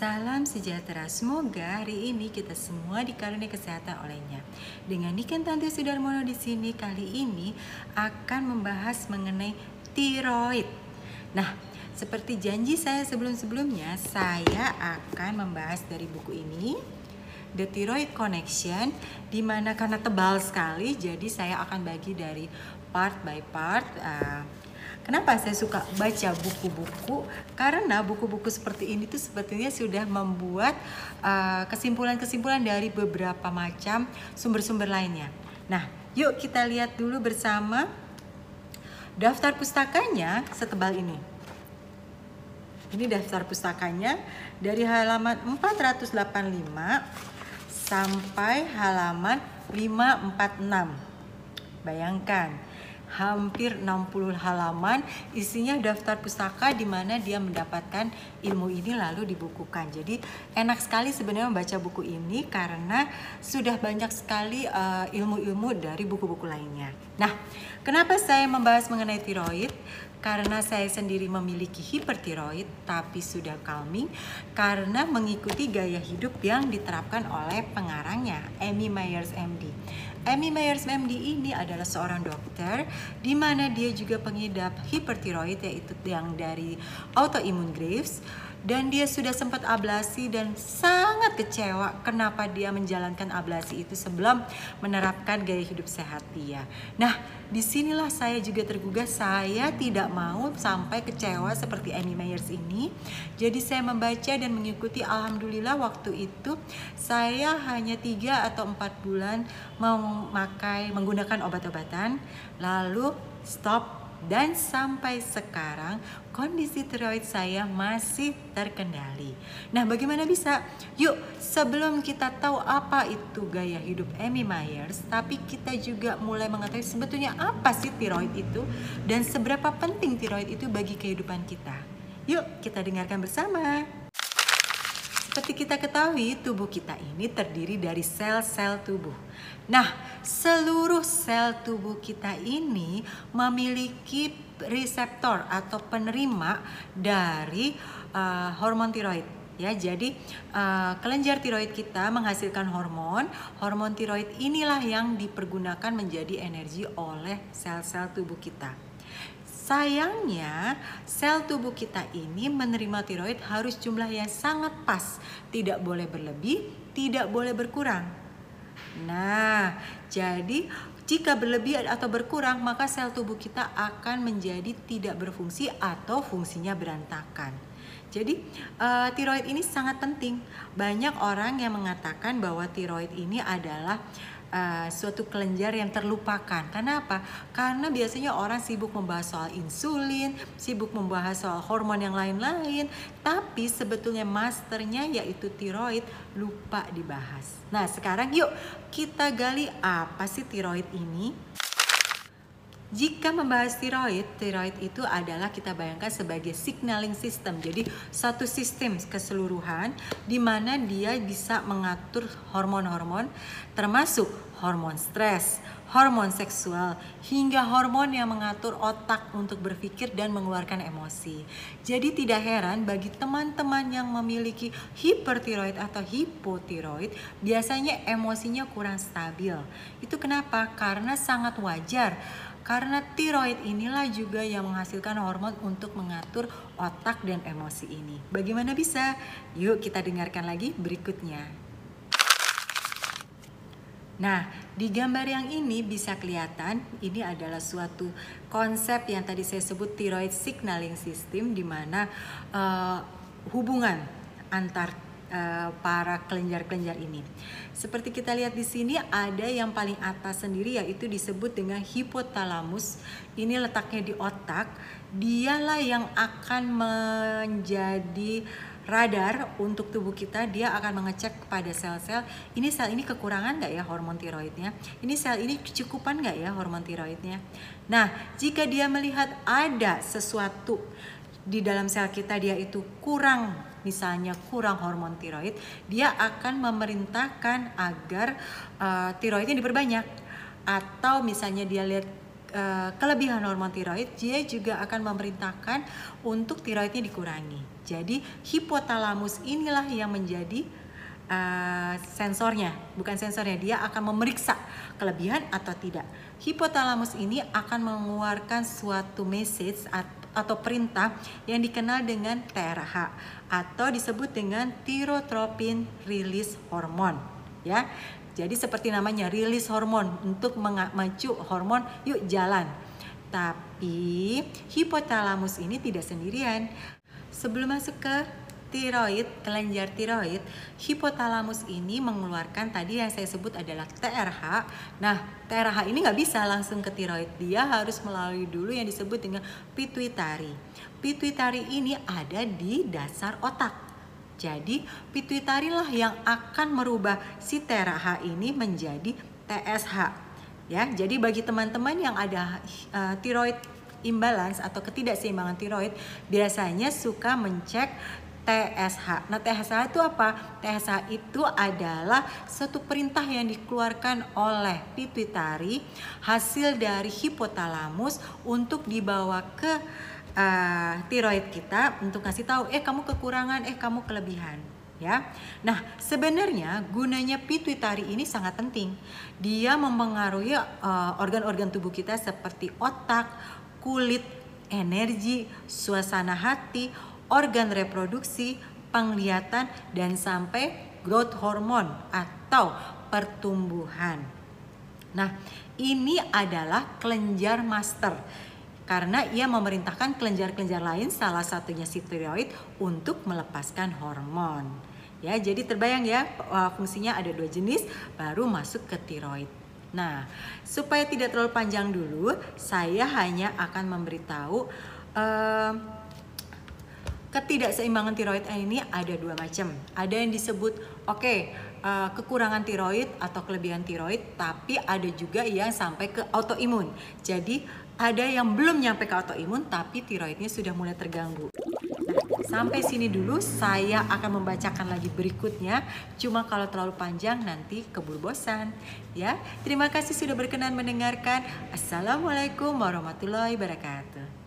Salam sejahtera. Semoga hari ini kita semua dikaruniai kesehatan olehnya. Dengan Niken Tanti Sudarmono di sini kali ini akan membahas mengenai tiroid. Nah, seperti janji saya sebelum-sebelumnya, saya akan membahas dari buku ini The Thyroid Connection di mana karena tebal sekali jadi saya akan bagi dari part by part uh, Kenapa saya suka baca buku-buku? Karena buku-buku seperti ini tuh sepertinya sudah membuat uh, kesimpulan-kesimpulan uh, dari beberapa macam sumber-sumber lainnya. Nah, yuk kita lihat dulu bersama daftar pustakanya setebal ini. Ini daftar pustakanya dari halaman 485 sampai halaman 546. Bayangkan, hampir 60 halaman isinya daftar pustaka di mana dia mendapatkan ilmu ini lalu dibukukan. Jadi enak sekali sebenarnya membaca buku ini karena sudah banyak sekali eh, ilmu-ilmu uh, dari buku-buku lainnya. Nah, kenapa saya membahas mengenai tiroid? Karena saya sendiri memiliki hipertiroid tapi sudah calming karena mengikuti gaya hidup yang diterapkan oleh pengarangnya Amy Myers MD. Amy Myers MD ini adalah seorang dokter di mana dia juga pengidap hipertiroid yaitu yang dari autoimmune Graves dan dia sudah sempat ablasi dan sangat kecewa kenapa dia menjalankan ablasi itu sebelum menerapkan gaya hidup sehat dia. Nah, di sinilah saya juga tergugah saya tidak mau sampai kecewa seperti Amy Myers ini. Jadi saya membaca dan mengikuti alhamdulillah waktu itu saya hanya tiga atau empat bulan memakai menggunakan obat-obatan lalu stop dan sampai sekarang kondisi tiroid saya masih terkendali. Nah, bagaimana bisa? Yuk, sebelum kita tahu apa itu gaya hidup Amy Myers, tapi kita juga mulai mengetahui sebetulnya apa sih tiroid itu dan seberapa penting tiroid itu bagi kehidupan kita. Yuk, kita dengarkan bersama. Seperti kita ketahui, tubuh kita ini terdiri dari sel-sel tubuh. Nah, seluruh sel tubuh kita ini memiliki reseptor atau penerima dari uh, hormon tiroid ya. Jadi uh, kelenjar tiroid kita menghasilkan hormon. Hormon tiroid inilah yang dipergunakan menjadi energi oleh sel-sel tubuh kita Sayangnya, sel tubuh kita ini menerima tiroid harus jumlah yang sangat pas, tidak boleh berlebih, tidak boleh berkurang. Nah, jadi jika berlebih atau berkurang, maka sel tubuh kita akan menjadi tidak berfungsi atau fungsinya berantakan. Jadi uh, tiroid ini sangat penting. Banyak orang yang mengatakan bahwa tiroid ini adalah uh, suatu kelenjar yang terlupakan. Karena apa? Karena biasanya orang sibuk membahas soal insulin, sibuk membahas soal hormon yang lain-lain, tapi sebetulnya masternya yaitu tiroid lupa dibahas. Nah, sekarang yuk kita gali apa sih tiroid ini? Jika membahas tiroid, tiroid itu adalah kita bayangkan sebagai signaling system. Jadi satu sistem keseluruhan di mana dia bisa mengatur hormon-hormon termasuk hormon stres, hormon seksual, hingga hormon yang mengatur otak untuk berpikir dan mengeluarkan emosi. Jadi tidak heran bagi teman-teman yang memiliki hipertiroid atau hipotiroid, biasanya emosinya kurang stabil. Itu kenapa? Karena sangat wajar karena tiroid inilah juga yang menghasilkan hormon untuk mengatur otak dan emosi ini. Bagaimana bisa? Yuk kita dengarkan lagi berikutnya. Nah, di gambar yang ini bisa kelihatan ini adalah suatu konsep yang tadi saya sebut thyroid signaling system di mana uh, hubungan antar uh, para kelenjar-kelenjar ini. Seperti kita lihat di sini ada yang paling atas sendiri yaitu disebut dengan hipotalamus. Ini letaknya di otak. Dialah yang akan menjadi radar untuk tubuh kita dia akan mengecek kepada sel-sel ini sel ini kekurangan nggak ya hormon tiroidnya ini sel ini kecukupan nggak ya hormon tiroidnya nah jika dia melihat ada sesuatu di dalam sel kita dia itu kurang misalnya kurang hormon tiroid, dia akan memerintahkan agar uh, tiroidnya diperbanyak. Atau misalnya dia lihat uh, kelebihan hormon tiroid, dia juga akan memerintahkan untuk tiroidnya dikurangi. Jadi hipotalamus inilah yang menjadi uh, sensornya, bukan sensornya, dia akan memeriksa kelebihan atau tidak. Hipotalamus ini akan mengeluarkan suatu message atau perintah yang dikenal dengan TRH atau disebut dengan tirotropin release hormone ya. Jadi seperti namanya rilis hormon untuk memacu hormon yuk jalan. Tapi hipotalamus ini tidak sendirian. Sebelum masuk ke tiroid, kelenjar tiroid, hipotalamus ini mengeluarkan tadi yang saya sebut adalah TRH. Nah, TRH ini nggak bisa langsung ke tiroid, dia harus melalui dulu yang disebut dengan pituitari. Pituitari ini ada di dasar otak. Jadi, pituitari lah yang akan merubah si TRH ini menjadi TSH. Ya, jadi bagi teman-teman yang ada uh, tiroid imbalance atau ketidakseimbangan tiroid biasanya suka mencek TSH. Nah, TSH itu apa? TSH itu adalah suatu perintah yang dikeluarkan oleh pituitari hasil dari hipotalamus untuk dibawa ke uh, tiroid kita untuk kasih tahu eh kamu kekurangan, eh kamu kelebihan ya. Nah, sebenarnya gunanya pituitari ini sangat penting. Dia mempengaruhi uh, organ-organ uh, tubuh kita seperti otak, kulit, energi, suasana hati, organ reproduksi, penglihatan, dan sampai growth hormone atau pertumbuhan. Nah, ini adalah kelenjar master karena ia memerintahkan kelenjar-kelenjar lain salah satunya si tiroid untuk melepaskan hormon. Ya, jadi terbayang ya uh, fungsinya ada dua jenis baru masuk ke tiroid. Nah, supaya tidak terlalu panjang dulu, saya hanya akan memberitahu uh, ketidakseimbangan tiroid ini ada dua macam. Ada yang disebut oke okay, uh, kekurangan tiroid atau kelebihan tiroid, tapi ada juga yang sampai ke autoimun. Jadi ada yang belum nyampe ke autoimun tapi tiroidnya sudah mulai terganggu. Sampai sini dulu saya akan membacakan lagi berikutnya. Cuma kalau terlalu panjang nanti keburu bosan. Ya, terima kasih sudah berkenan mendengarkan. Assalamualaikum warahmatullahi wabarakatuh.